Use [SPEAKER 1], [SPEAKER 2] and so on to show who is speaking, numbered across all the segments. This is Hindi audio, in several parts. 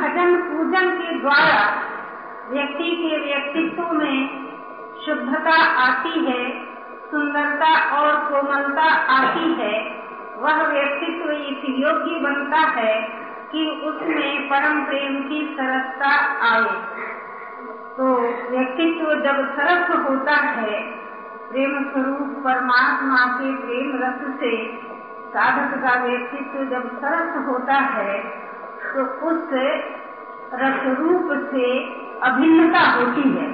[SPEAKER 1] भजन पूजन के द्वारा व्यक्ति के व्यक्तित्व में शुद्धता आती है, सुंदरता और कोमलता आती है, वह व्यक्तित्व इस योग्य बनता है कि उसमें परम प्रेम की सरसता आए। तो व्यक्तित्व जब सरस होता है, प्रेम स्वरूप परमात्मा के प्रेम रस से साधक का व्यक्तित्व जब सरस होता है तो उस रस रूप से अभिन्नता होती है।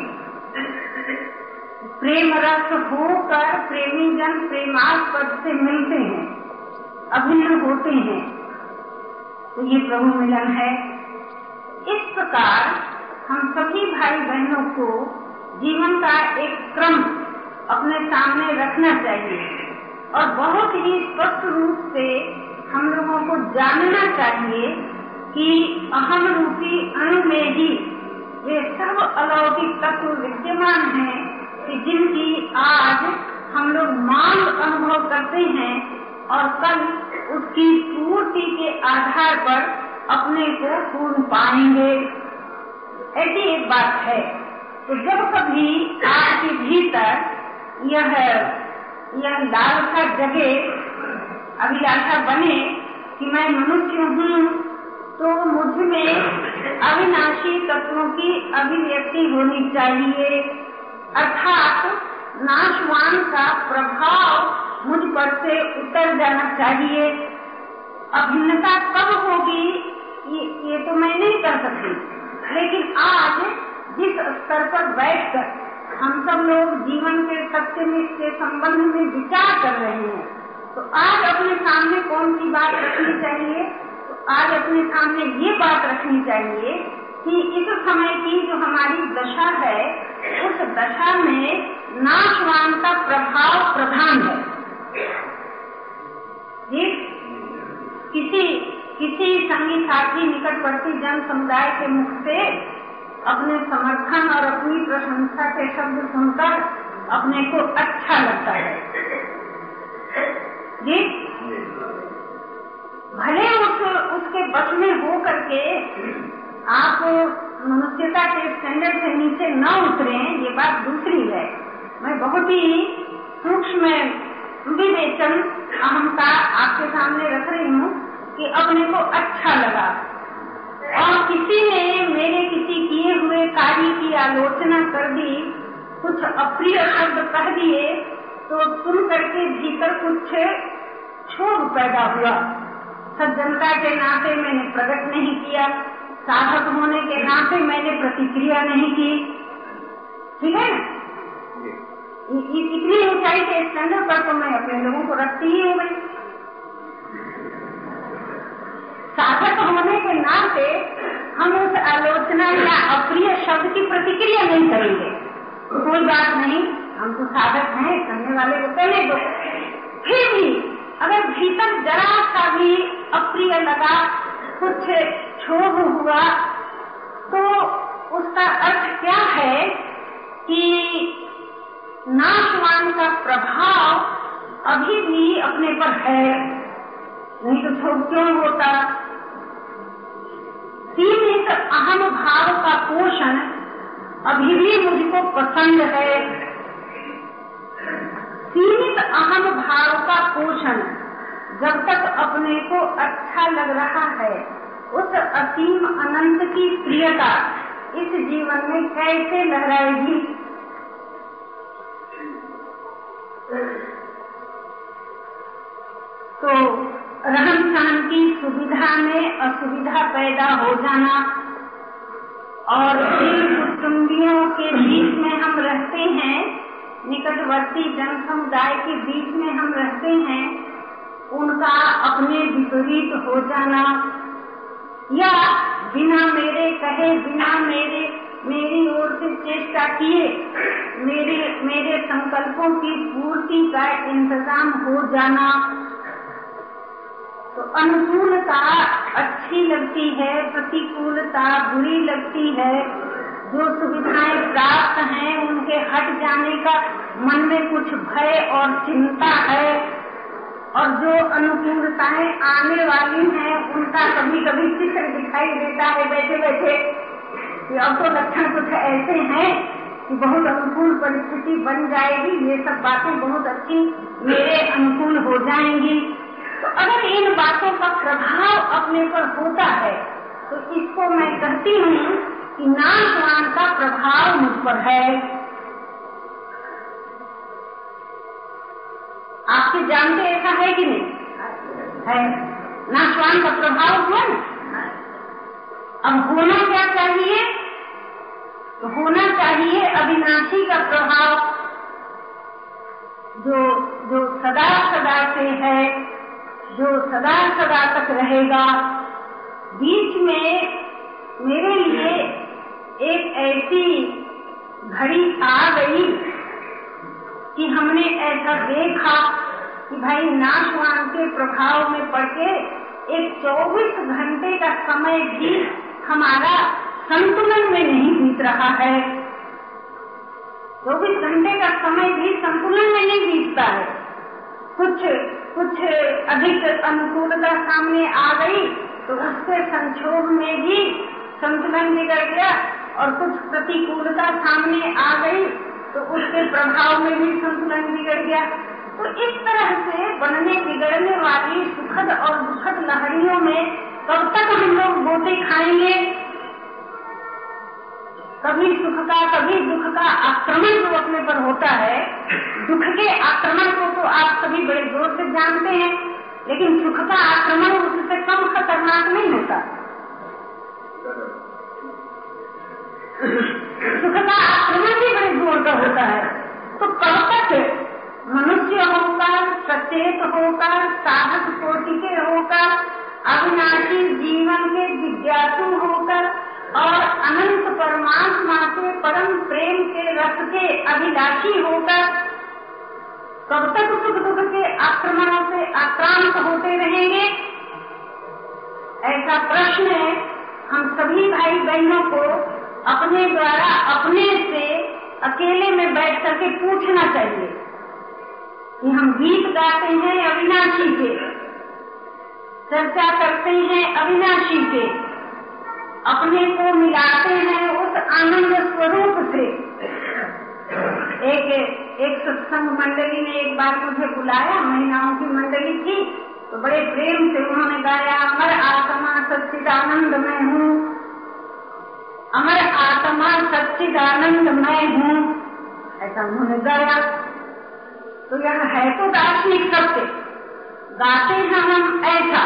[SPEAKER 1] प्रेम रस होकर प्रेमी जन प्रेमास्पद से मिलते हैं, अभिन्न होते हैं। तो ये प्रभु मिलन है। इस प्रकार हम सभी भाई बहनों को जीवन का एक क्रम अपने सामने रखना चाहिए और बहुत ही स्पष्ट रूप से हम लोगों को जानना चाहिए कि अहम रूपी अणु में ही वे सर्व अलौकिक तत्व विद्यमान हैं कि जिनकी आज हम लोग मांग अनुभव करते हैं और कल उसकी पूर्ति के आधार पर अपने को पूर्ण पाएँगे। ऐसी एक बात है तो जब कभी आपके भीतर यह यह लालसा जगे, अभिलाषा बने कि मैं मनुष्य हूँ तो मुझमें अविनाशी तत्वों की अभिव्यक्ति होनी चाहिए। अर्थात नाशवान का प्रभाव मुझ पर से उतर जाना चाहिए। अभिन्नता कब होगी ये, ये तो मैं नहीं कर सकती। लेकिन आज जिस स्तर पर बैठकर हम सब लोग जीवन के सत्य के संबंध में विचार कर रहे हैं तो आज अपने सामने कौन सी बात रखनी चाहिए? आज अपने सामने ये बात रखनी चाहिए कि इस समय की जो हमारी दशा है, उस दशा में नाशवान का प्रभाव प्रधान है। किसी किसी संगी साथी निकटवर्ती जन समुदाय के मुख से अपने समर्थन और अपनी प्रशंसा के शब्द सुनकर अपने को अच्छा लगता है। जी भले उस, उसके बस में हो करके आप मनुष्यता के स्टैंडर्ड से नीचे न उतरे, ये बात दूसरी है। मैं बहुत ही सूक्ष्म विवेचन अहमता आपके सामने रख रही हूँ कि अपने को अच्छा लगा। और किसी ने मेरे किसी किए हुए कार्य की आलोचना कर दी, कुछ अप्रिय शब्द कह दिए तो सुन करके भीतर कुछ क्षोभ पैदा हुआ। सज्जनता के नाते मैंने प्रकट नहीं किया। साधक होने के नाते मैंने प्रतिक्रिया नहीं की। ठीक है? इतनी ऊंचाई के स्टैंडर्ड पर तो मैं अपने लोगों को रखती ही हूँ भाई। साधक होने के नाते हम उस आलोचना या अप्रिय शब्द की प्रतिक्रिया नहीं करेंगे। कोई बात नहीं हम तो साधक हैं करने वाले को पहले दो फिर भी अगर भीतर जरा सा भी अप्रिय लगा कुछ क्षोभ हुआ तो उसका अर्थ क्या है कि नाशवान का प्रभाव अभी भी अपने पर है? नहीं तो क्षोभ क्यों होता? तीन सीमित अहम भाव का पोषण अभी भी मुझको पसंद है। सीमित अहम भाव का पोषण जब तक अपने को अच्छा लग रहा है, उस असीम अनंत की प्रियता इस जीवन में कैसे लहराएगी? तो रहन सहन की सुविधा में असुविधा पैदा हो जाना और कुटुम्बियों के बीच में हम रहते हैं निकटवर्ती जन समुदाय के बीच में हम रहते हैं, उनका अपने विपरीत हो जाना। या बिना मेरे कहे, बिना मेरे, मेरी ओर से चेष्टा किए, मेरे मेरे संकल्पों की पूर्ति का इंतज़ाम हो जाना। तो अनुकूलता अच्छी लगती है, प्रतिकूलता बुरी लगती है। जो सुविधाएँ प्राप्त हैं, उनके हट जाने का मन में कुछ भय और चिंता है। और जो अनुकूलताएँ आने वाली हैं, उनका कभी कभी चित्र दिखाई देता है। बैठे बैठे कि अब तो लक्षण कुछ ऐसे हैं कि बहुत अनुकूल परिस्थिति बन जाएगी। ये सब बातें बहुत अच्छी मेरे अनुकूल हो जाएँगी। तो अगर इन बातों का प्रभाव अपने पर होता है तो इसको मैं कहती हूँ। कि नाशवान का प्रभाव मुझ पर है। आपके जानते ऐसा है कि नहीं? है। नाशवान का प्रभाव हुआ ना? अब होना क्या चाहिए? तो होना चाहिए अविनाशी का प्रभाव, जो जो सदा सदा से है, जो सदा सदा तक रहेगा। बीच में मेरे लिए एक ऐसी घड़ी आ गई कि हमने ऐसा देखा कि भाई नाशवान के प्रभाव में पड़ के एक 24 घंटे का समय भी हमारा संतुलन में नहीं बीत रहा है। चौबीस घंटे का समय भी संतुलन में नहीं बीतता है। कुछ कुछ अधिक अनुकूलता सामने आ गई तो उसके संक्षोभ में भी संतुलन बिगड़ गया। और कुछ प्रतिकूलता सामने आ गई तो उसके प्रभाव में भी संतुलन बिगड़ गया। तो इस तरह से बनने, बिगड़ने वाली सुखद और दुखद लहरियों में कब तक हम लोग गोते खाएँगे? कभी सुख का, कभी दुख का आक्रमण जो अपने पर होता है। दुख के आक्रमण को तो आप सभी बड़े ज़ोर से जानते हैं, लेकिन सुख का आक्रमण उससे कम खतरनाक नहीं होता। सुख का आक्रमण भी बड़े ज़ोर का होता है तो कब तक मनुष्य होकर सचेत होकर साधक कोटि के होकर अविनाशी जीवन के जिज्ञासु होकर और अनंत परमात्मा के परम प्रेम के रस के अभिलाषी होकर कब तक सुख दुख के आक्रमणों से आक्रांत होते रहेंगे ऐसा प्रश्न है? हम सभी भाई बहनों को अपने द्वारा अपने से अकेले में बैठ करके पूछना चाहिए कि हम गीत गाते हैं अविनाशी के। चर्चा करते हैं अविनाशी के। अपने को मिलाते हैं उस आनंद स्वरूप से। एक एक सत्संग मंडली ने एक बार मुझे बुलाया, महिलाओं की मंडली थी तो बड़े प्रेम से उन्होंने गाया, हर आत्मा सच्चिदानंद मैं हूँ। अमर आत्मा सच्चिदानंद मैं हूँ। ऐसा उन्होंने गाया तो यह है तो दार्शनिक सत्य गाते हैं हम ऐसा।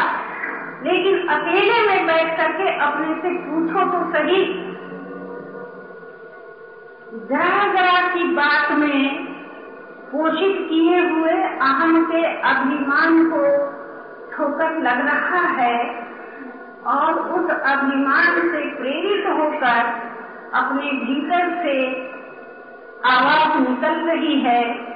[SPEAKER 1] लेकिन अकेले में बैठ करके अपने से पूछो तो सही। जरा जरा की बात में पोषित किए हुए अहम के अभिमान को ठोकर लग रहा है। और उस अभिमान से प्रेरित होकर अपने भीतर से आवाज़ निकल रही है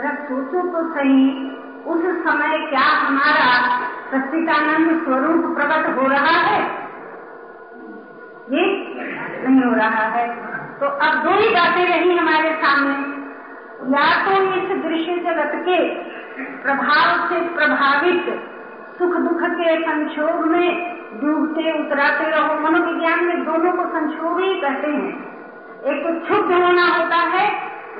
[SPEAKER 1] सोचो तो सही, उस समय क्या हमारा सच्चिदानंद स्वरूप प्रकट हो रहा है? ये नहीं हो रहा है। तो अब दो ही बातें रही हमारे सामने। या तो इस दृश्य जगत के प्रभाव से प्रभावित सुख दुख के संक्षोभ में डूबते, उतराते रहो। मनोविज्ञान में दोनों को संक्षोभ ही कहते हैं। एक तो क्षुब्ध होना होता है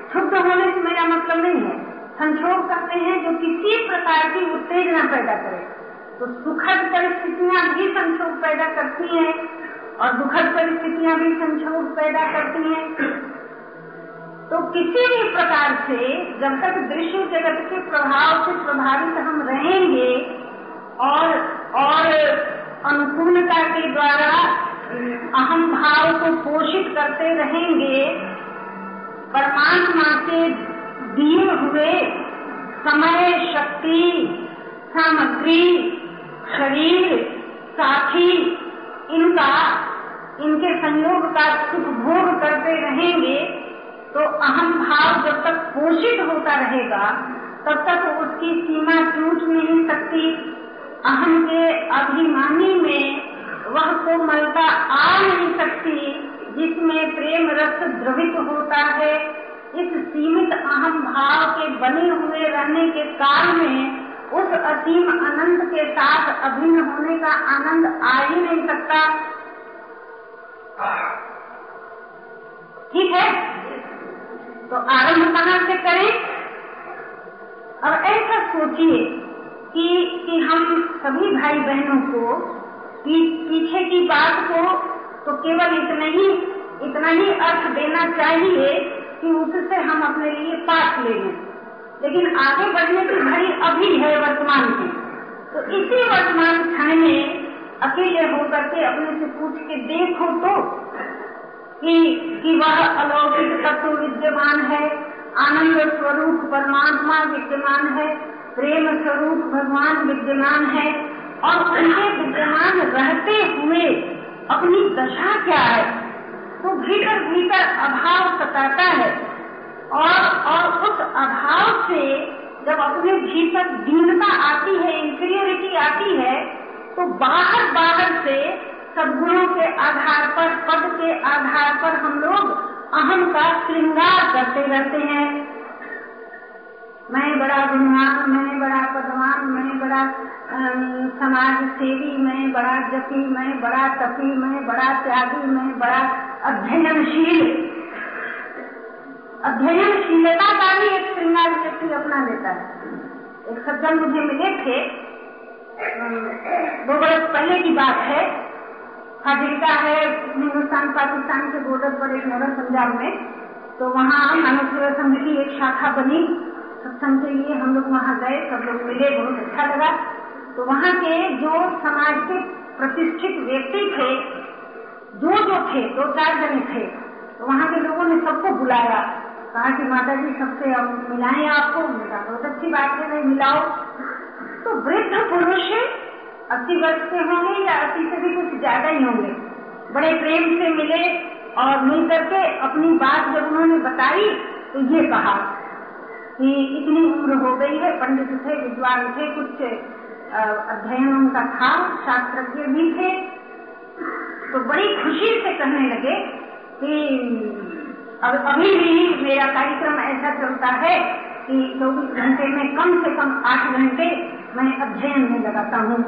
[SPEAKER 1] क्षुब्ध होने से मेरा मतलब नहीं है। संक्षोभ करते हैं जो किसी प्रकार की उत्तेजना पैदा करे। तो सुखद परिस्थितियाँ भी संक्षोभ पैदा करती हैं और दुखद परिस्थितियाँ भी संक्षोभ पैदा करती हैं। तो किसी भी प्रकार से जब तक दृश्य जगत के प्रभाव से प्रभावित हम रहेंगे और और अनुकूलता के द्वारा अहम भाव को पोषित करते रहेंगे। परमात्मा के दिए हुए समय, शक्ति, सामग्री, शरीर, साथी, इनका, इनके संयोग का सुख भोग करते रहेंगे तो अहम भाव जब तक पोषित होता रहेगा, तब तक उसकी सीमा टूट नहीं सकती। अहम के अभिमानी में वह कोमलता आ नहीं सकती जिसमें प्रेम रस द्रवित होता है। इस सीमित अहम भाव के बने हुए रहने के काल में उस असीम अनंत के साथ अभिन्न होने का आनंद आ ही नहीं सकता। ठीक है? तो आरंभ कहाँ से करें? अब ऐसा सोचिए। कि कि हम सभी भाई बहनों को पीछे की बात को तो केवल इतना ही इतना ही अर्थ देना चाहिए कि उससे हम अपने लिए पाठ ले लें। लेकिन आगे बढ़ने की घड़ी अभी है वर्तमान की तो इसी वर्तमान क्षण में अकेले होकर के अपने से पूछ के देखो तो कि कि वह अलौकिक तत्व विद्यमान है, आनंद स्वरूप परमात्मा विद्यमान है प्रेम स्वरूप भगवान विद्यमान है और उनके विद्यमान रहते हुए अपनी दशा क्या है? तो भीतर भीतर अभाव सताता है और और उस अभाव से जब अपने भीतर दीनता आती है इंफीरियोरिटी आती है तो बाहर बाहर से सदगुणों के आधार पर, पद के आधार पर हम लोग अहम का श्रृंगार करते रहते हैं। मैं बड़ा गुणवान मैं बड़ा पदवान मैं बड़ा समाज सेवी मैं बड़ा जपी मैं बड़ा तपी मैं बड़ा त्यागी मैं बड़ा अध्ययनशील। अध्ययनशीलता का भी एक श्रृंगार व्यक्ति अपना लेता है। एक सज्जन मुझे मिले थे। दो बरस पहले की बात है। फाजिलका है हिंदुस्तान, पाकिस्तान के बॉर्डर पर एक नगर पंजाब में। तो वहाँ मानव सेवा संघ की एक शाखा बनी। सत्संग के लिए हम लोग वहाँ गए, सब लोग मिले, बहुत अच्छा लगा। तो वहाँ के जो समाज के प्रतिष्ठित व्यक्ति थे जो जो थे, दो चार जने थे तो वहाँ के लोगों ने सबको बुलाया। कहा कि माता जी सबसे मिलाएँ आपको। मिला बहुत अच्छी बात है, नहीं मिलाओ। तो वृद्ध पुरुष अस्सी वर्ष के होंगे या अस्सी से भी कुछ ज़्यादा ही होंगे। बड़े प्रेम से मिले और मिल करके अपनी बात जब उन्होंने बताई तो ये कहा कि इतनी उम्र हो गई है, पंडित थे, विद्वान थे, कुछ अध्ययन उनका था, शास्त्रज्ञ भी थे तो बड़ी खुशी से कहने लगे कि, अब अभी भी मेरा कार्यक्रम ऐसा चलता है कि चौबीस घंटे में कम से कम आठ घंटे मैं अध्ययन में लगाता हूँ।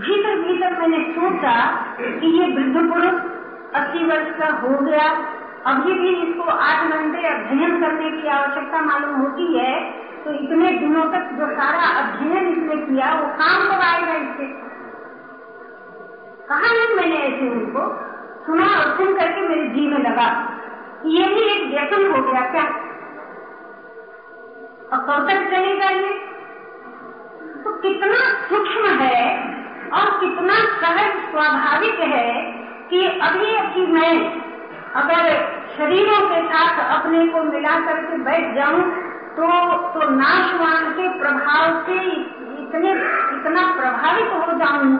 [SPEAKER 1] भीतर भीतर मैंने सोचा कि ये वृद्ध पुरुष अस्सी वर्ष का हो गया अभी भी इसको आठ घंटे अध्ययन करने की आवश्यकता मालूम होती है तो इतने दिनों तक जो सारा अध्ययन इसने किया, वो काम कब आएगा इससे? कहा नहीं मैंने ऐसे उनको? सुना और सुन करके मेरे जी में लगा। ये भी एक व्यसन हो गया क्या? और कब तक चलेगा ये। तो कितना सूक्ष्म है और कितना सहज स्वाभाविक है कि अभी अभी मैं अगर शरीरों के साथ अपने को मिला करके बैठ जाऊँ तो तो नाशवान के प्रभाव से इतने, इतना प्रभावित हो जाऊँ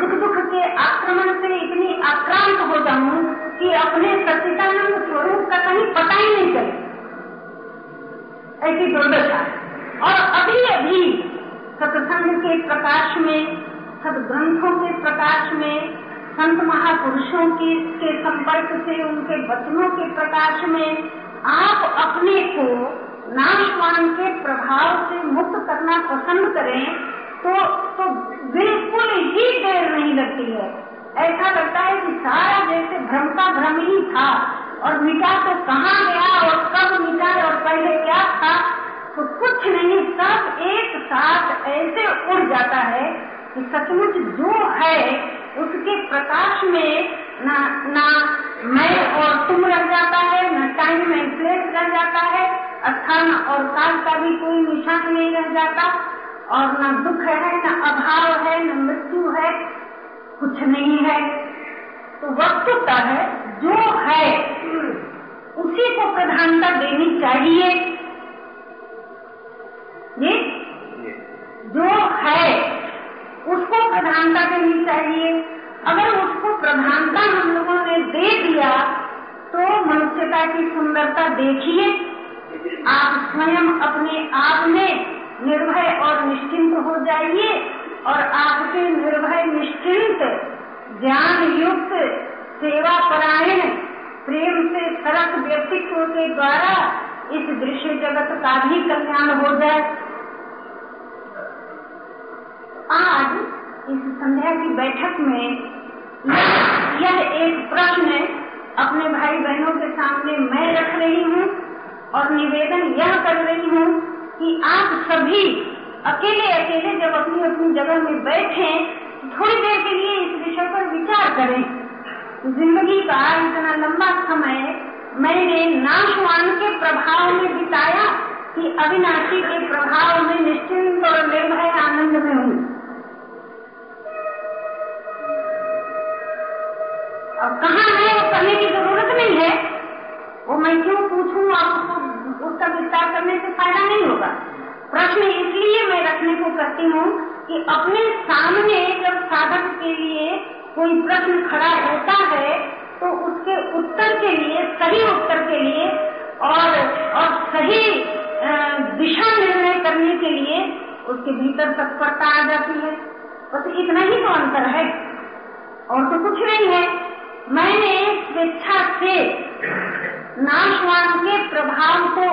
[SPEAKER 1] दुख दुख के आक्रमण से इतनी आक्रांत हो जाऊँ कि अपने सचिदानंद स्वरूप का कहीं पता ही नहीं चले। ऐसी दुर्दशा। और अभी अभी सत्संग के प्रकाश में, सदग्रंथों के प्रकाश में संत महापुरुषों की, के संपर्क से, उनके वचनों के प्रकाश में आप अपने को नाशवान के प्रभाव से मुक्त करना पसंद करें तो तो बिल्कुल ही देर नहीं लगती है। ऐसा लगता है कि सारा जैसे भ्रम का भ्रम ही था, और मिटा तो कहाँ गया, और कब मिटा और पहले क्या था? तो कुछ नहीं, सब एक साथ ऐसे उड़ जाता है कि सचमुच जो है उसके प्रकाश में ना ना मैं और तुम रह जाता है न टाइम एंड प्लेस रह जाता है स्थान और काल का भी कोई निशान नहीं रह जाता और न दुख है न अभाव है न मृत्यु है कुछ नहीं है। तो वस्तुतः जो है उसी को प्रधानता देनी चाहिए। ये। जो है उसको प्रधानता देनी चाहिए। अगर उसको प्रधानता हम लोगों ने दे दिया तो मनुष्यता की सुंदरता देखिए। आप स्वयं अपने आप में निर्भय और निश्चिंत हो जाइए और आपके निर्भय, निश्चिंत ज्ञान युक्त सेवा परायण प्रेम से सरस व्यक्तित्व के द्वारा इस दृश्य जगत का भी कल्याण हो जाए। आज इस संध्या की बैठक में यह एक प्रश्न अपने भाई बहनों के सामने मैं रख रही हूँ और निवेदन यह कर रही हूँ कि आप सभी अकेले अकेले जब अपनी अपनी जगह में बैठे, थोड़ी देर के लिए इस विषय पर विचार करें। ज़िंदगी का इतना लंबा समय मैंने नाशवान के प्रभाव में बिताया कि अविनाशी के प्रभाव में निश्चिंत और निर्भय आनंद में हूँ। और कहाँ है? वो करने की ज़रूरत नहीं है। वो मैं क्यों पूछूँ? उसको उसका विस्तार करने से फ़ायदा नहीं होगा। प्रश्न इसलिए मैं रखने को करती हूँ कि अपने सामने जब साधक के लिए कोई प्रश्न खड़ा होता है तो उसके उत्तर के लिए, सही उत्तर के लिए और और सही दिशा निर्णय करने के लिए उसके भीतर तत्परता आ जाती है। बस इतना ही तो अंतर है। और तो कुछ नहीं है। मैंने स्वेच्छा से नाशवान के प्रभाव को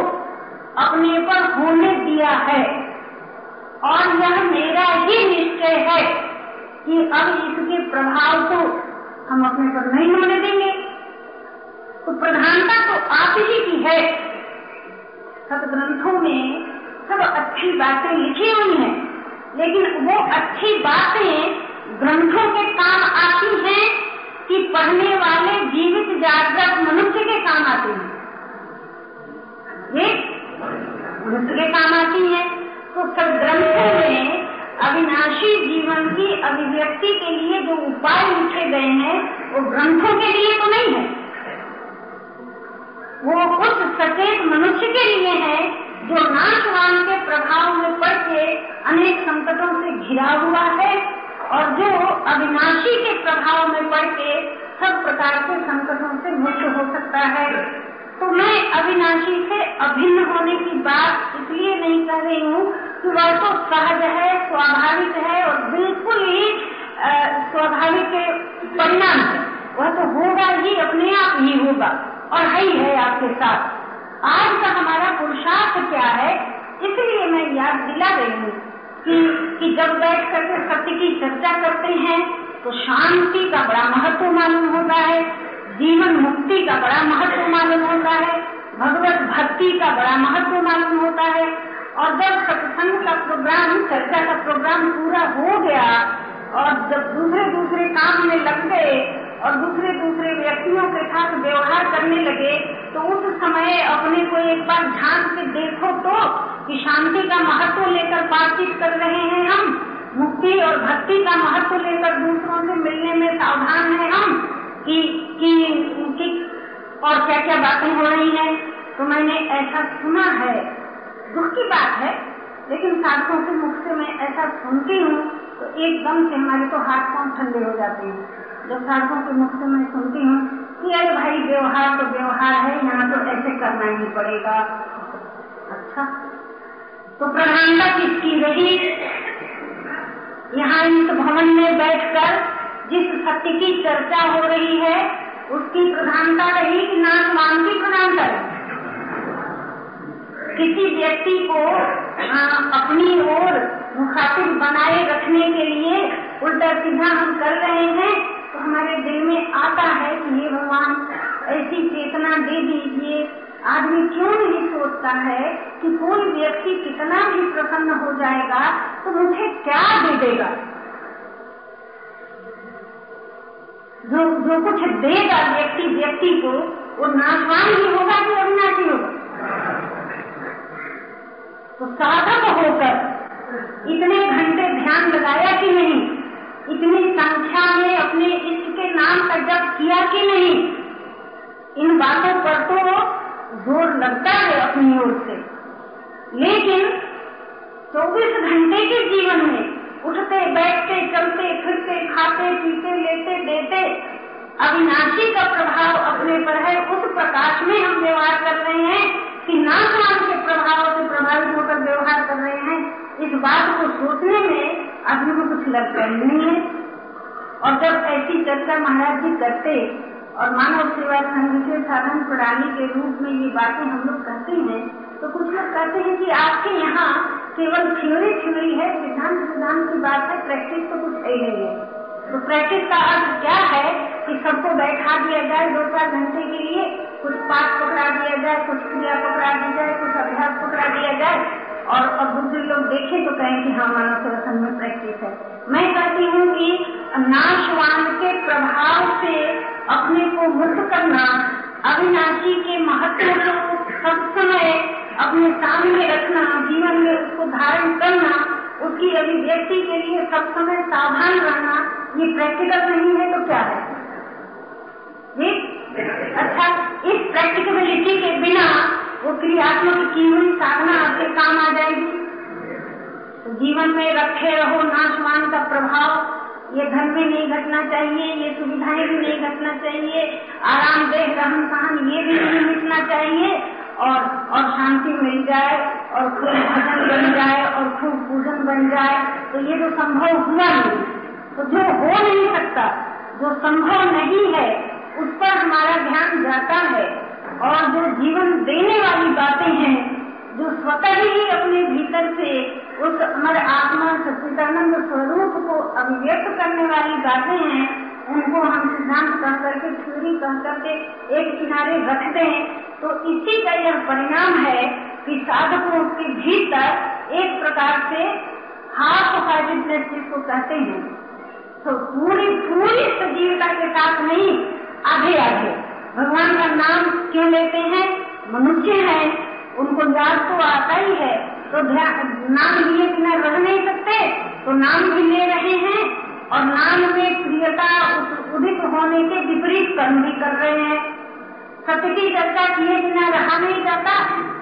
[SPEAKER 1] अपने पर होने दिया है। और यह मेरा ही निश्चय है कि अब इसके प्रभाव को हम अपने पर नहीं होने देंगे। तो प्रधानता तो आप ही की है। सब ग्रंथों में सब अच्छी बातें लिखी हुई हैं, लेकिन वो अच्छी बातें ग्रंथों के काम आती हैं कि पढ़ने वाले जीवित जागृत मनुष्य के काम आते हैं। ये मनुष्य के काम आती है। तो सब ग्रंथों में अविनाशी जीवन की अभिव्यक्ति के लिए जो उपाय लिखे गए हैं, वो ग्रंथों के लिए तो नहीं है। वो उस सचेत मनुष्य के लिए है, जो नाशवान के प्रभाव में पड़ के अनेक संकटों से घिरा हुआ है। और जो अविनाशी के प्रभाव में पड़ के सब प्रकार के संकटों से मुक्त हो सकता है। तो मैं अविनाशी से अभिन्न होने की बात इसलिए नहीं कर रही हूँ कि वह तो सहज है, स्वाभाविक है और बिल्कुल ही स्वाभाविक परिणाम है वह तो होगा ही, अपने आप ही होगा और है ही है आपके साथ। आज का हमारा पुरुषार्थ क्या है, इसलिए मैं याद दिला रही हूँ। कि, कि जब बैठ करके सत्य की चर्चा करते हैं तो शांति का बड़ा महत्व मालूम होता है जीवन मुक्ति का बड़ा महत्व मालूम होता है भगवत भक्ति का बड़ा महत्व मालूम होता है। और जब सत्संग का प्रोग्राम चर्चा का प्रोग्राम पूरा हो गया और जब दूसरे दूसरे काम में लग गए और दूसरे दूसरे व्यक्तियों के साथ व्यवहार करने लगे तो उस समय अपने को एक बार ध्यान से देखो तो कि शांति का महत्व लेकर बातचीत कर रहे हैं हम। मुक्ति और भक्ति का महत्व लेकर दूसरों से मिलने में सावधान है हम कि कि, कि और क्या क्या बातें हो रही हैं। तो मैंने ऐसा सुना है। दुख की बात है लेकिन साधकों के मुख से मैं ऐसा सुनती हूँ तो एकदम से हमारे तो हाथ पाँव ठंडे हो जाते हैं। जब साधकों के मुख से मैं सुनती हूँ कि अरे भाई व्यवहार तो व्यवहार है यहाँ तो ऐसे करना ही पड़ेगा। अच्छा तो प्रधानता किसकी रही? यहाँ इस भवन में बैठकर जिस सत्य की चर्चा हो रही है उसकी प्रधानता रही कि नाशवान की प्रधानता रही। किसी व्यक्ति को आ, अपनी ओर मुखातिब बनाए रखने के लिए उल्टा सीधा हम कर रहे हैं हमारे दिल में आता है कि ये भगवान ऐसी चेतना दे दीजिए। आदमी क्यों नहीं सोचता है कि कोई व्यक्ति कितना भी प्रसन्न हो जाएगा तो मुझे क्या दे देगा? जो जो कुछ देगा व्यक्ति व्यक्ति को, वो नाशवान ही होगा कि अविनाशी होगा? तो साधक होकर इतने घंटे ध्यान लगाया कि नहीं? इतनी संख्या में अपने इष्ट के नाम का जब किया कि नहीं? इन बातों पर तो ज़ोर लगता है अपनी ओर से। लेकिन 24 घंटे के जीवन में उठते, बैठते, चलते, फिरते, खाते, पीते, लेते, देते अविनाशी का प्रभाव अपने पर है। उस प्रकाश में हम व्यवहार कर रहे हैं कि नाशवान के प्रभाव से प्रभावित होकर व्यवहार कर रहे हैं। इस बात को सोचने में आदमी को कुछ लगता ही नहीं है। और जब ऐसी चर्चा महाराज जी करते और मानव सेवा संघ के साधन प्रणाली के रूप में ये बातें हम लोग कहते हैं तो कुछ लोग कहते हैं कि आपके यहाँ केवल थ्योरी थ्योरी है, सिद्धांत सिद्धांत की बात है, प्रैक्टिस तो कुछ है नहीं। है तो प्रैक्टिस का अर्थ क्या है कि सबको बैठा दिया जाए दो चार घंटे के लिए, कुछ पाठ पकड़ा दिया जाए, कुछ क्रिया पकड़ा दी जाए, कुछ अभ्यास पकड़ा दिया जाए। और और दूसरे लोग देखें तो कहें कि हाँ मानव सेवा में प्रैक्टिस है। मैं कहती हूँ कि नाशवान के प्रभाव से अपने को मुक्त करना, अविनाशी के महत्व को सब समय अपने सामने रखना, जीवन में उसको धारण करना उसकी अभिव्यक्ति के लिए सब समय सावधान रहना ये प्रैक्टिकल नहीं है तो क्या है? ये अच्छा इस प्रैक्टिकबिलिटी के बिना वो क्रियात्मक की हुई साधना आपके काम आ जाएगी। जीवन में रखे रहो नाशवान का प्रभाव ये धन में नहीं घटना चाहिए, ये सुविधाएँ भी नहीं घटना चाहिए आरामदेह रहन सहन ये भी नहीं मिटना चाहिए। और और शांति मिल जाए, और खूब भजन बन जाए, और खूब पूजन बन जाए तो ये तो संभव हुआ नहीं तो जो हो नहीं सकता, जो संभव नहीं है, उस पर हमारा ध्यान जाता है। और जो जीवन देने वाली बातें हैं, जो स्वतः ही अपने भीतर अमर आत्मा सच्चिदानंद स्वरूप को अभिव्यक्त करने वाली बातें हैं, उनको हम सिद्धांत कह करके थ्योरी कह करके एक किनारे रखते हैं। तो इसी का यह परिणाम है कि साधकों के भीतर एक प्रकार से हाफ़ हार्टेडनेस जिसको कहते हैं। तो पूरी पूरी सजीवता के साथ नहीं, आधे आधे। भगवान का नाम क्यों लेते हैं? मनुष्य है, उनको याद तो आता ही है। तो नाम लिए बिना रह नहीं सकते तो नाम भी ले रहे हैं और नाम में प्रियता उदित होने के विपरीत कर्म भी कर रहे हैं। सत्य की चर्चा किए बिना रहा नहीं जाता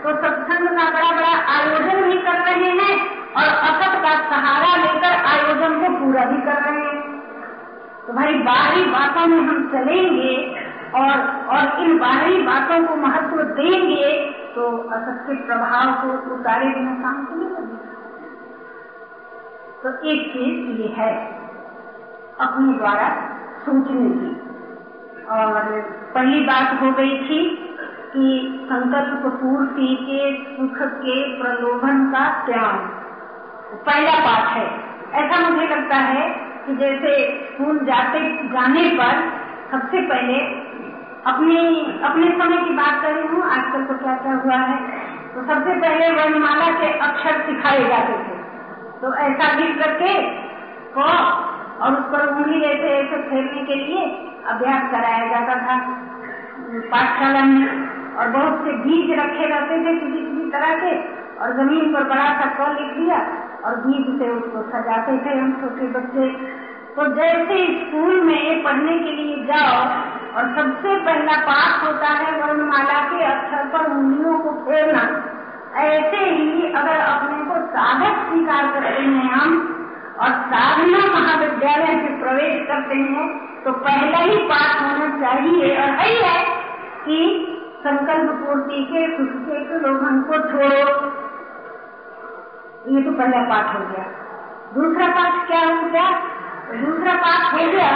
[SPEAKER 1] तो सत्संग का बड़ा बड़ा आयोजन भी कर रहे हैं और असत का सहारा लेकर आयोजन को पूरा भी कर रहे हैं। तो भाई, बाहरी बातों में हम चलेंगे और और इन बाहरी बातों को महत्व देंगे तो असत के प्रभाव को उतारे बिना काम नहीं करना तो एक चीज़ ये है, अपने द्वारा सोचने की। और पहली बात हो गई थी कि संकल्प पूर्ति के, सुख के प्रलोभन का त्याग। पहला पाठ है। ऐसा मुझे लगता है कि जैसे स्कूल जाते, जाने पर सबसे पहले अपनी, अपने समय की बात कर रही हूँ आजकल तो क्या क्या हुआ है तो सबसे पहले वर्णमाला के अक्षर सिखाए जाते थे। तो ऐसा लिख करके को और उस पर उंगली ऐसे ऐसे फेरने के लिए अभ्यास कराया जाता था। पाठशाला में और बहुत से बीज रखे रहते थे किसी किसी तरह के, और ज़मीन पर बड़ा सा क लिख दिया और बीज से उसको सजाते थे हम छोटे बच्चे। तो जैसे स्कूल में पढ़ने के लिए जाओ और सबसे पहला पाठ होता है वर्णमाला के अक्षर पर उंगलियों को फेरना। ऐसे ही अगर अपने को साधक स्वीकार करते हैं हम, और साधना महाविद्यालय से प्रवेश करते हैं तो पहला ही पाठ होना चाहिए। और यही है कि संकल्प पूर्ति के सुख के प्रलोभन को छोड़ो। ये तो पहला पाठ हो गया। दूसरा पाठ क्या हो गया? दूसरा पाठ हो गया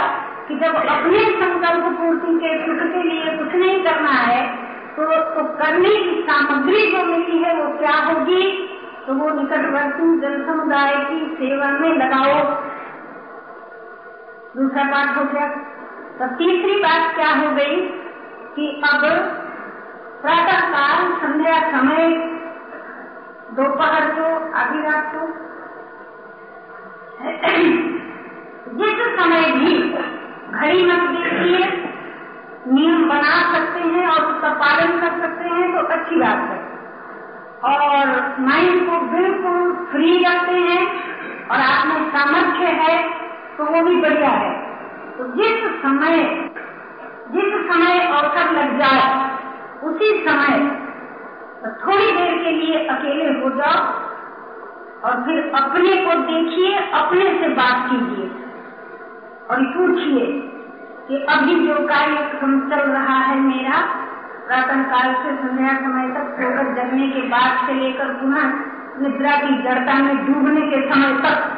[SPEAKER 1] कि जब अपने संकल्प पूर्ति के सुख के लिए कुछ नहीं करना है तो, तो करने की सामग्री जो मिली है वो क्या होगी? तो वो निकटवर्ती जन समुदाय की सेवा में लगाओ। दूसरा बात हो गया। तो तीसरी बात क्या हो गई? कि अब प्रातः काल संध्या समय दोपहर को आधी रात को जिस समय भी घड़ी मत देखिए। नियम बना सकते हैं और उसका पालन कर सकते हैं तो अच्छी बात है। और माइंड को बिल्कुल फ्री रखते हैं और आप में सामर्थ्य है तो वो भी बढ़िया है। तो जिस समय जिस समय अवसर लग जाए, उसी समय तो थोड़ी देर के लिए अकेले हो जाओ और फिर अपने को देखिए, अपने से बात कीजिए। और पूछिए कि अभी जो कार्यक्रम चल रहा है मेरा प्रातः काल से संध्या समय तक सोकर जगने के बाद से लेकर पुनः निद्रा की जड़ता में डूबने के समय तक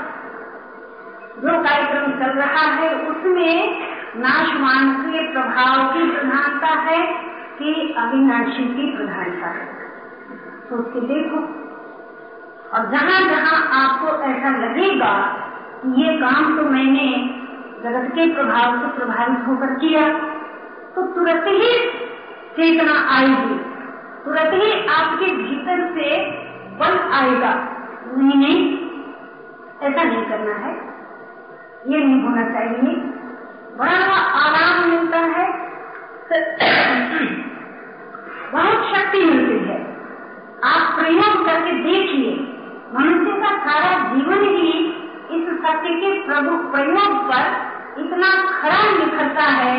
[SPEAKER 1] जो कार्यक्रम चल रहा है, उसमें नाशवान के प्रभाव की प्रधानता है कि अविनाशी की प्रधानता है। सोच के देखो। और जहाँ जहाँ आपको ऐसा लगेगा कि ये काम तो मैंने जगत के प्रभाव से प्रभावित होकर किया तो तुरंत ही चेतना आएगी। तुरंत ही आपके भीतर से बल आएगा। नहीं नहीं, ऐसा नहीं करना है। ये नहीं होना चाहिए। बड़ा आराम मिलता है। बहुत शक्ति मिलती है। आप प्रयोग करके देखिए, मनुष्य का सारा जीवन ही इस सत्य के प्रभु प्रयोग पर इतना खरा निखरता है,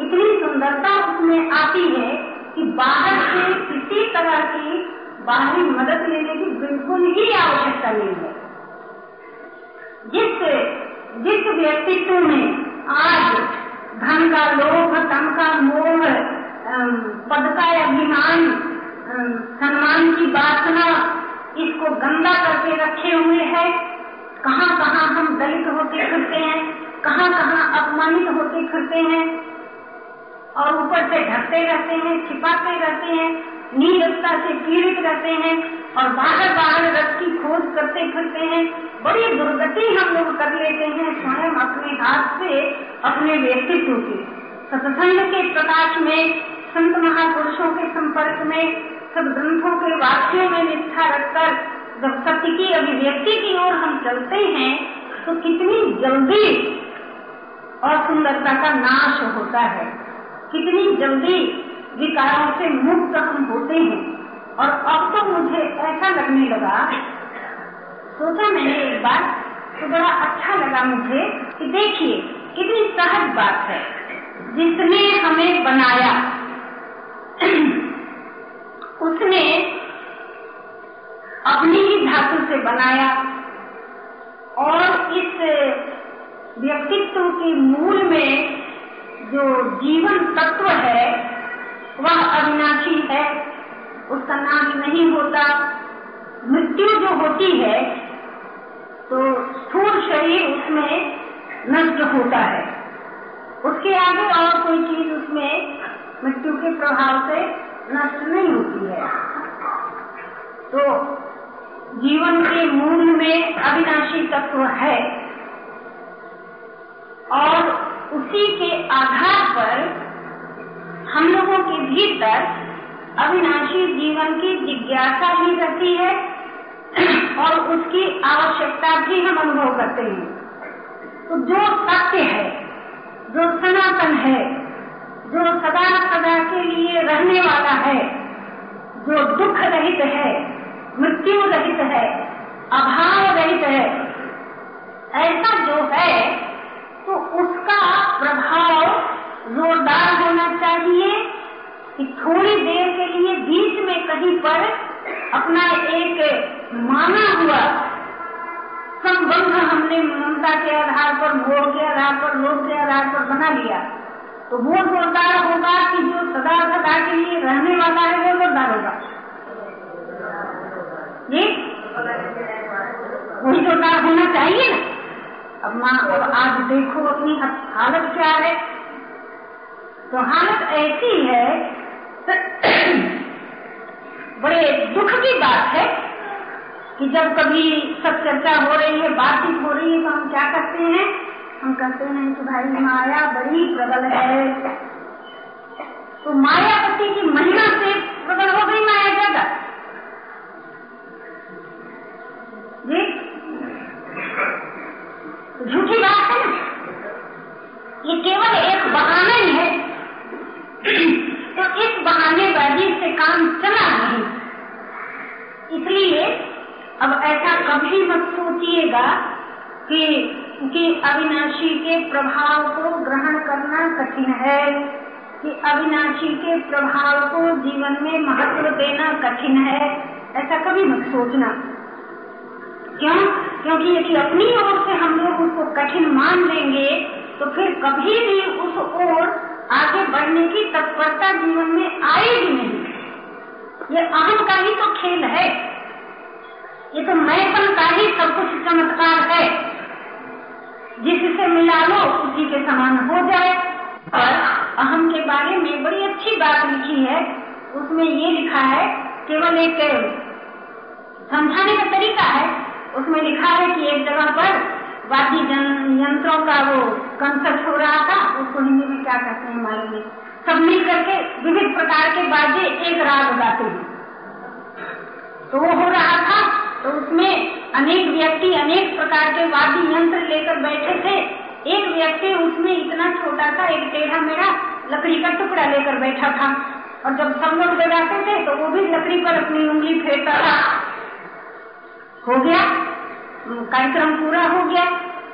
[SPEAKER 1] इतनी सुंदरता उसमें आती है कि बाहर से किसी तरह की बाहरी मदद लेने की बिल्कुल ही आवश्यकता नहीं है। जिस जिस व्यक्तित्व में आज धन का लोभ, तन का मोह पद का अभिमान सम्मान की वासना इसको गंदा करके रखे हुए है कहाँ कहाँ हम दलित होते फिरते हैं? कहाँ कहाँ अपमानित होते फिरते हैं? और ऊपर से ढकते रहते हैं, छिपाते रहते हैं, नीरसता से पीड़ित रहते हैं और बाहर बाहर रस की खोज करते फिरते हैं। बड़ी दुर्गति हम लोग कर लेते हैं स्वयं अपने हाथ से, अपने व्यक्तित्व की। सत्संग के प्रकाश में, संत महापुरुषों के संपर्क में, सब ग्रंथों के वाक्यों में निष्ठा रखकर जब सत्य की अभिव्यक्ति की ओर हम चलते हैं तो कितनी जल्दी और सुंदरता का नाश होता है। कितनी जल्दी विकारों से मुक्त हम होते हैं। और अब तो मुझे ऐसा लगने लगा, सोचा मैंने एक बार तो बड़ा अच्छा लगा मुझे कि देखिए, कितनी सहज बात है, जिसने हमें बनाया। उसने अपनी ही धातु से बनाया और इस व्यक्तित्व के मूल में जो जीवन तत्व है, वह अविनाशी है। उसका नाश नहीं होता। मृत्यु जो होती है तो स्थूल शरीर उसमें नष्ट होता है। उसके आगे और कोई चीज़ उसमें मृत्यु के प्रभाव से नष्ट नहीं होती है। तो जीवन के मूल में अविनाशी तत्व है। और उसी के आधार पर हम लोगों के भीतर अविनाशी जीवन की जिज्ञासा ही रहती है और उसकी आवश्यकता भी हम अनुभव करते हैं। तो जो सत्य है, जो सनातन है, जो सदा सदा के लिए रहने वाला है, जो दुख रहित है मृत्यु रहित है अभाव रहित है। ऐसा जो है तो उसका प्रभाव जोरदार होना चाहिए कि थोड़ी देर के लिए बीच में कहीं पर अपना एक माना हुआ संबंध हमने ममता के आधार पर, मोह के आधार पर, लोभ के आधार पर बना लिया। तो वो जोरदार होगा कि जो सदा सदा के लिए रहने वाला है, वो जोरदार होगा। जी वही जोरदार होना चाहिए ना। अब माँ, अब आज देखो अपनी हालत क्या है। तो हालत ऐसी है बड़े दुख की बात है कि जब कभी सब चर्चा हो रही है, बातचीत हो रही है तो हम क्या करते हैं? हम कहते हैं कि भाई, माया बड़ी प्रबल है। तो मायापति की महिमा से प्रबल हो गई माया ज़्यादा। ये झूठी बात है ना? ये केवल एक बहाना ही है। तो इस बहाने बाजी से काम चला नहीं। इसलिए अब ऐसा कभी मत सोचिएगा कि कि अविनाशी के प्रभाव को ग्रहण करना कठिन है, कि अविनाशी के प्रभाव को जीवन में महत्व देना कठिन है, ऐसा कभी मत सोचना। क्यों? क्योंकि यदि अपनी ओर से हम लोग उसको कठिन मान लेंगे तो फिर कभी भी उस ओर आगे बढ़ने की तत्परता जीवन में आएगी नहीं। ये अहम का ही तो खेल है। ये तो मैपन का ही सब कुछ चमत्कार है। जिससे मिला लो उसी के समान हो जाए। और अहम के बारे में बड़ी अच्छी बात लिखी है। उसमें ये लिखा है, केवल एक समझाने का तरीका है। उसमें लिखा है कि एक जगह पर वाद्य यंत्रों का वो कंसर्ट हो रहा था, उसको हिंदी में क्या कहते हैं मालूम नहीं सब मिल करके विभिन्न प्रकार के बाजे एक राग गाते हैं। तो वो हो रहा था तो उसमें अनेक व्यक्ति, अनेक प्रकार के वाद्य यंत्र लेकर बैठे थे। एक व्यक्ति उसमें इतना छोटा सा एक टेढ़ा मेढ़ा, लकड़ी का टुकड़ा लेकर बैठा था। और जब सब लोग बजाते थे तो वो भी लकड़ी पर अपनी उंगली फेरता था। हो गया? कार्यक्रम पूरा हो गया।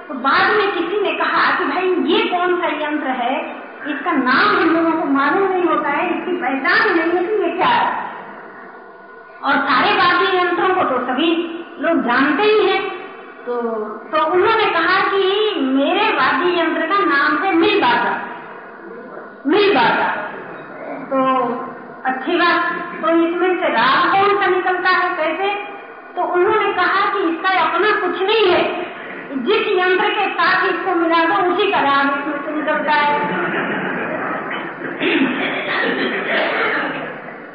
[SPEAKER 1] तो बाद में किसी ने कहा कि भाई, ये कौन सा यंत्र है? इसका नाम हम लोगों को मालूम नहीं होता है, इसकी पहचान नहीं है कि ये क्या है? और सारे वाद्य यंत्रों को तो सभी लोग जानते ही हैं। तो तो उन्होंने कहा कि मेरे वाद्य यंत्र का नाम है मिल बाजा। मिल बाजा। तो अच्छी बात तो इसमें से राग कौन सा निकलता है कैसे? तो उन्होंने कहा कि इसका अपना कुछ नहीं है। जिस यंत्र के साथ इसको मिला दो, उसी का राग इसमें निकलता है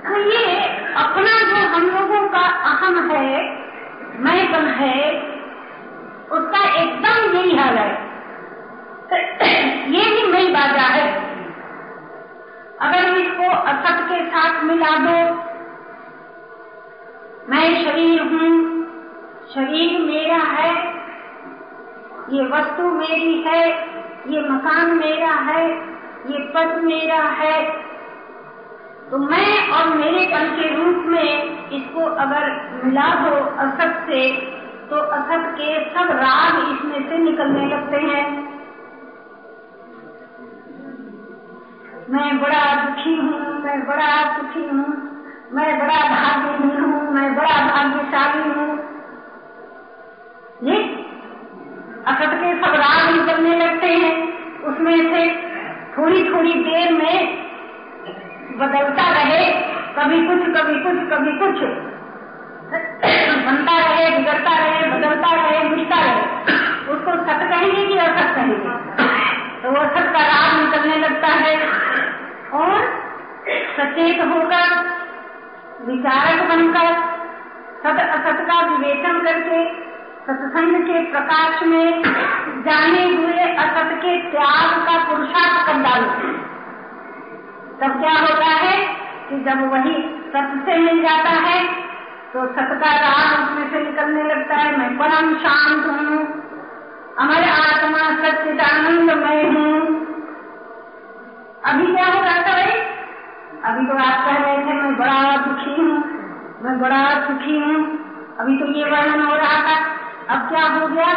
[SPEAKER 1] तो ये अपना जो हम लोगों का अहम है मैपन है, उसका एकदम यही हाल है। ये भी मई बाजा है। अगर इसको असत के साथ मिला दो मैं शरीर हूँ, शरीर मेरा है, ये वस्तु मेरी है, ये मकान मेरा है, ये पद मेरा है। तो मैं और मेरे पन के रूप में इसको अगर मिला दो असत से तो असत के सब राग इसमें से निकलने लगते हैं। मैं बड़ा दुखी हूँ, मैं बड़ा सुखी हूँ, मैं बड़ा भाग्यहीन हूँ मैं बड़ा भाग्यशाली हूँ। ये असत के सब राग निकलने लगते हैं। उसमें से थोड़ी थोड़ी देर में बदलता रहे। कभी कुछ कभी कुछ कभी कुछ। बनता रहे, बिगड़ता रहे, बदलता रहे मिलता रहे। उसको सत कहेंगे कि असत कहेंगे? तो वो असत का राग निकलने लगता है। और सचेत होकर विचारक बनकर सत असत का विवेचन करके, सत्संग के प्रकाश में जाने हुए असत के त्याग का पुरुषार्थ कर तब क्या होता है कि जब वही सत्य से मिल जाता है तो सत का राग उसमें से निकलने लगता है, मैं परम शांत हूँ, अमर आत्मा सच्चिदानंद मैं हूँ। अभी क्या हो जाता भाई अभी तो आप कह रहे थे, मैं बड़ा दुखी हूँ, मैं बड़ा सुखी हूँ। अभी तो ये वर्णन हो रहा था। अब क्या हो गया?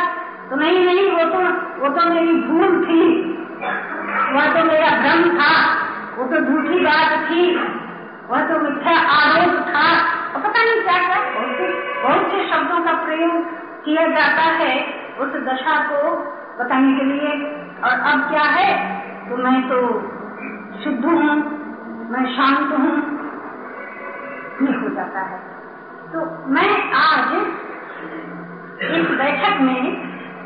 [SPEAKER 1] तो नहीं नहीं, वो तो वो तो मेरी भूल थी। वह तो मेरा भ्रम था। वो तो झूठी बात थी। वह तो मिथ्या आरोप था। और पता नहीं क्या क्या बहुत से बहुत से शब्दों का प्रयोग किया जाता है उस दशा को बताने के लिए। और अब क्या है? तो मैं तो शुद्ध हूँ। मैं शांत हूँ, ये हो जाता है। तो मैं आज इस बैठक में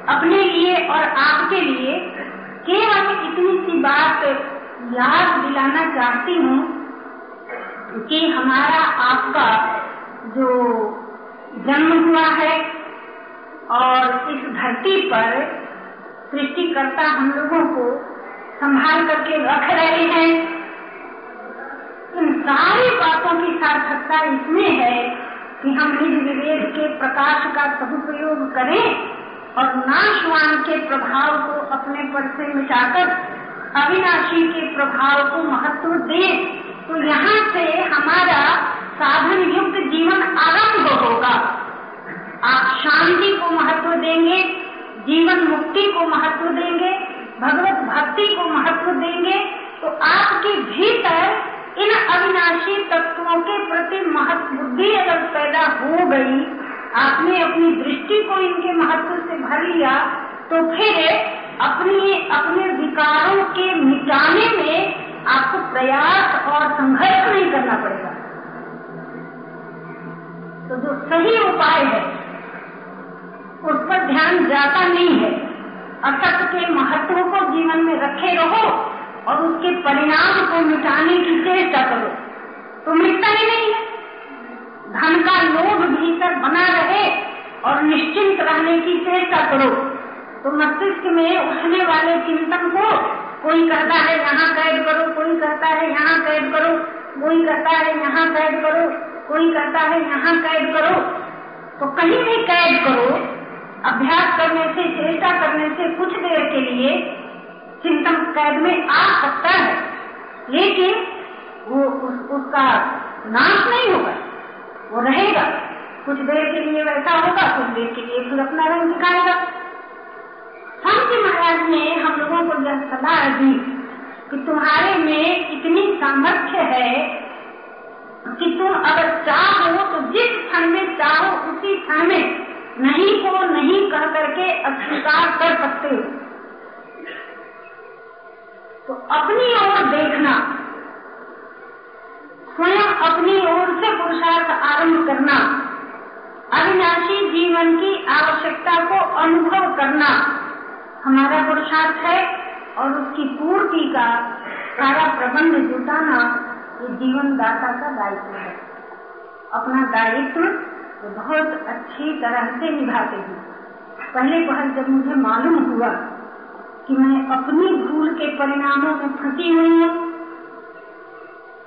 [SPEAKER 1] अपने लिए और आपके लिए केवल इतनी सी बात याद दिलाना चाहती हूँ कि हमारा आपका जो जन्म हुआ है और इस धरती पर सृष्टिकर्ता हम लोगों को संभाल करके रख रहे हैं। इन सारी बातों की सार्थकता इसमें है कि हम निज विवेक के प्रकाश का सदुपयोग करें और नाशवान के प्रभाव को अपने पर से मिटाकर अविनाशी के प्रभाव को महत्व दें तो यहाँ से हमारा साधन युक्त जीवन आरंभ होगा। आप शांति को महत्व देंगे, जीवन मुक्ति को महत्व देंगे, भगवत भक्ति को महत्व देंगे तो आपके भीतर इन अविनाशी तत्वों के प्रति महत्व बुद्धि अगर पैदा हो गई, आपने अपनी दृष्टि को इनके महत्व से भर लिया तो फिर अपने अपने विकारों के मिटाने में आपको प्रयास और संघर्ष नहीं करना पड़ेगा। तो जो सही उपाय है, उस पर ध्यान जाता नहीं है। असत के महत्व को जीवन में रखे रहो और उसके परिणाम को मिटाने की चेष्टा करो। तो मिटता ही नहीं है। धन का लोभ भीतर बना रहे और निश्चिंत रहने की चेष्टा करो। तो मस्तिष्क में उठने वाले चिंतन को कोई कहता है, यहाँ कैद करो। कोई कहता है, यहाँ कैद करो। कोई कहता है, यहाँ कैद करो। कोई कहता है, यहाँ कैद करो। तो कहीं भी कैद करो, अभ्यास करने से, चेष्टा करने से कुछ देर के लिए चिंतन कैद में आ सकता है। लेकिन वो उस, उसका नाश नहीं होगा। वो रहेगा। कुछ देर के लिए वैसा होगा कुछ देर के लिए फिर अपना रंग दिखाएगा। संत महाराज ने हम लोगों को यह सलाह दी कि तुम्हारे में इतनी सामर्थ्य है कि तुम अगर चाहो तो जिस क्षण में चाहो उसी क्षण में नहीं को नहीं कह करके अस्वीकार कर सकते हो। अपनी ओर देखना। स्वयं अपनी ओर से पुरुषार्थ आरंभ करना। अविनाशी जीवन की आवश्यकता को अनुभव करना। हमारा पुरुषार्थ है और उसकी पूर्ति का सारा प्रबंध जुटाना ये जीवन दाता का दायित्व है। अपना दायित्व तो बहुत अच्छी तरह से निभाते हैं। पहले पहल जब मुझे मालूम हुआ कि मैं अपनी भूल के परिणामों में फंसी हुई हूँ।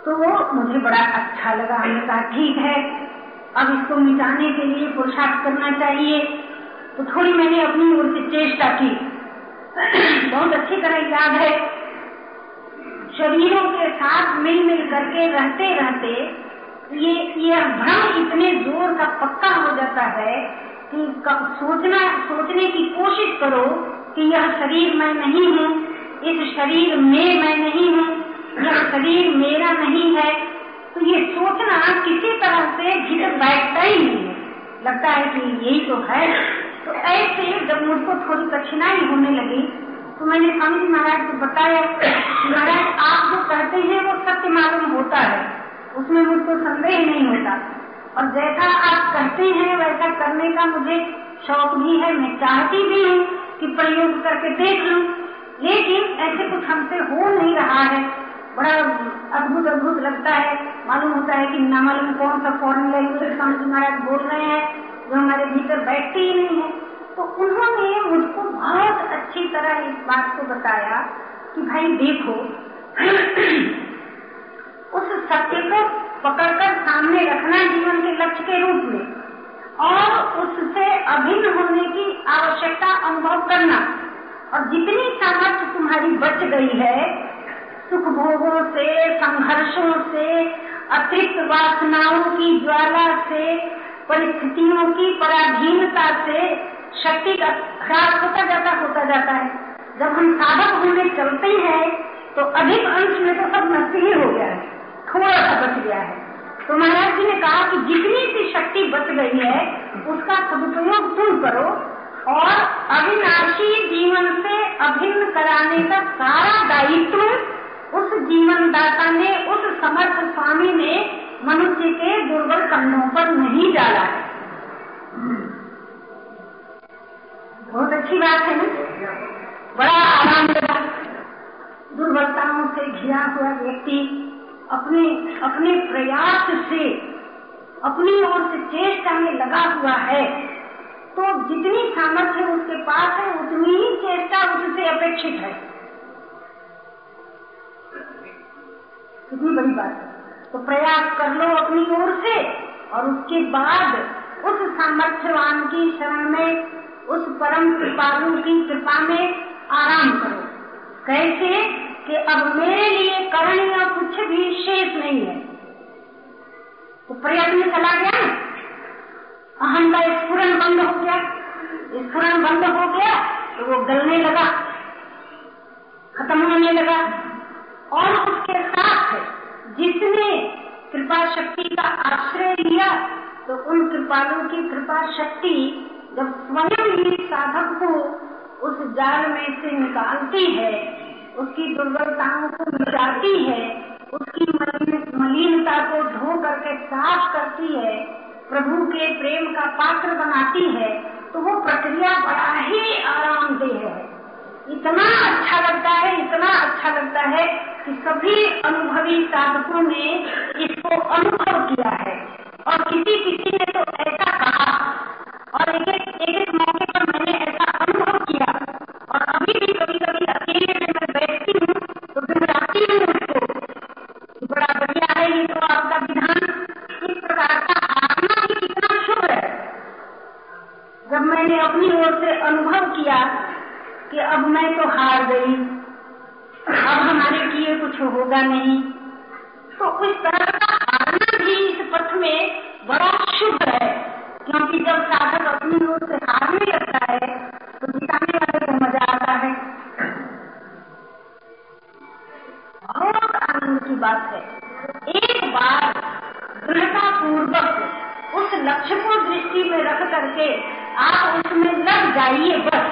[SPEAKER 1] तो वो मुझे बड़ा अच्छा लगा। हमने कहा, ठीक है, अब इसको मिटाने के लिए पुरुषार्थ करना चाहिए। तो थोड़ी मैंने अपनी ओर से चेष्टा की। बहुत अच्छी तरह याद है। शरीरों के साथ मिल मिल करके रहते रहते ये यह भ्रम इतने ज़ोर का पक्का हो जाता है कि सोचना, सोचने की कोशिश करो कि यह शरीर मैं नहीं हूँ, इस शरीर में मैं नहीं हूँ, यह शरीर मेरा नहीं है तो ये सोचना किसी तरह से भीतर बैठता ही नहीं है। लगता है कि यही तो है। तो ऐसे जब मुझको थोड़ी कठिनाई होने लगी तो मैंने स्वामी जी महाराज को बताया, महाराज, आप जो कहते हैं वो सत्य मालूम होता है। उसमें मुझको संदेह नहीं होता। और जैसा आप करते हैं, वैसा करने का मुझे शौक भी है, मैं चाहती भी हूँ कि प्रयोग करके देख लूँ। लेकिन ऐसे कुछ हमसे हो नहीं रहा है। बड़ा अद्भुत अद्भुत लगता है। मालूम होता है कि न मालूम कौन सा फॉरन लैंग्वेज स्वामी महाराज बोल रहे हैं, जो हमारे भीतर बैठते ही नहीं है। तो उन्होंने मुझको बहुत अच्छी तरह इस बात को बताया कि भाई देखो, उस सत्य को पकड़कर सामने रखना जीवन के लक्ष्य के रूप में और उससे अभिन्न होने की आवश्यकता अनुभव करना। और जितनी सामर्थ्य तुम्हारी बच गई है सुख भोगों से, संघर्षों से, अतिरिक्त वासनाओं की ज्वाला से, परिस्थितियों की पराधीनता से, शक्ति का ख्याल होता जाता होता जाता है। जब हम साधक होने चलते हैं तो अधिक अंश में तो सब नष्ट ही हो गया है। थोड़ा सा बच गया है। तो महाराज जी ने कहा कि जितनी सी शक्ति बच गई है, उसका सदुपयोग तुम करो और अविनाशी जीवन से अभिन्न कराने का सारा दायित्व उस जीवन दाता ने, उस समर्थ स्वामी ने मनुष्य के दुर्बल कंधों पर नहीं डाला है। बहुत अच्छी बात है ना? बड़ा आरामदायक दुर्बलताओं से घिरा हुआ व्यक्ति अपने अपने प्रयास से, अपनी ओर से चेष्टा में लगा हुआ है। तो जितनी सामर्थ्य उसके पास है, उतनी ही चेष्टा उससे अपेक्षित है। कितनी बड़ी बात तो प्रयास कर लो अपनी ओर से, और उसके बाद उस सामर्थ्यवान की शरण में, उस परम कृपालु की कृपा में आराम करो। कैसे? कि अब मेरे लिए करणीय कुछ भी शेष नहीं है। तो प्रयत्न चला गया अहम का स्फुरन बंद हो गया। स्फुरन बंद हो गया तो वो गलने लगा। खत्म होने लगा। और उसके साथ जिसने कृपा शक्ति का आश्रय लिया तो उन कृपालुओं की कृपा शक्ति जब स्वयं ही साधक को उस जाल में से निकालती है उसकी दुर्बलताओं को मिटाती है, उसकी मलिनता को धो करके साफ़ करती है, प्रभु के प्रेम का पात्र बनाती है तो वो प्रक्रिया बड़ा ही आरामदेह है। इतना अच्छा लगता है, इतना अच्छा लगता है कि सभी अनुभवी साधकों ने इसको अनुभव किया है। और किसी किसी ने तो ऐसा कहा, और एक एक एक एक मौके पर मैंने ऐसा तो उस तरह का हारना भी इस पथ में बड़ा शुभ है। क्योंकि जब साधक अपने ओर से हारने लगता है तो जिताने वाले को मज़ा आता है। बहुत आनंद की बात है। एक बार दृढ़ता पूर्वक उस लक्ष्य को दृष्टि में रख करके आप उसमें लग जाइए बस।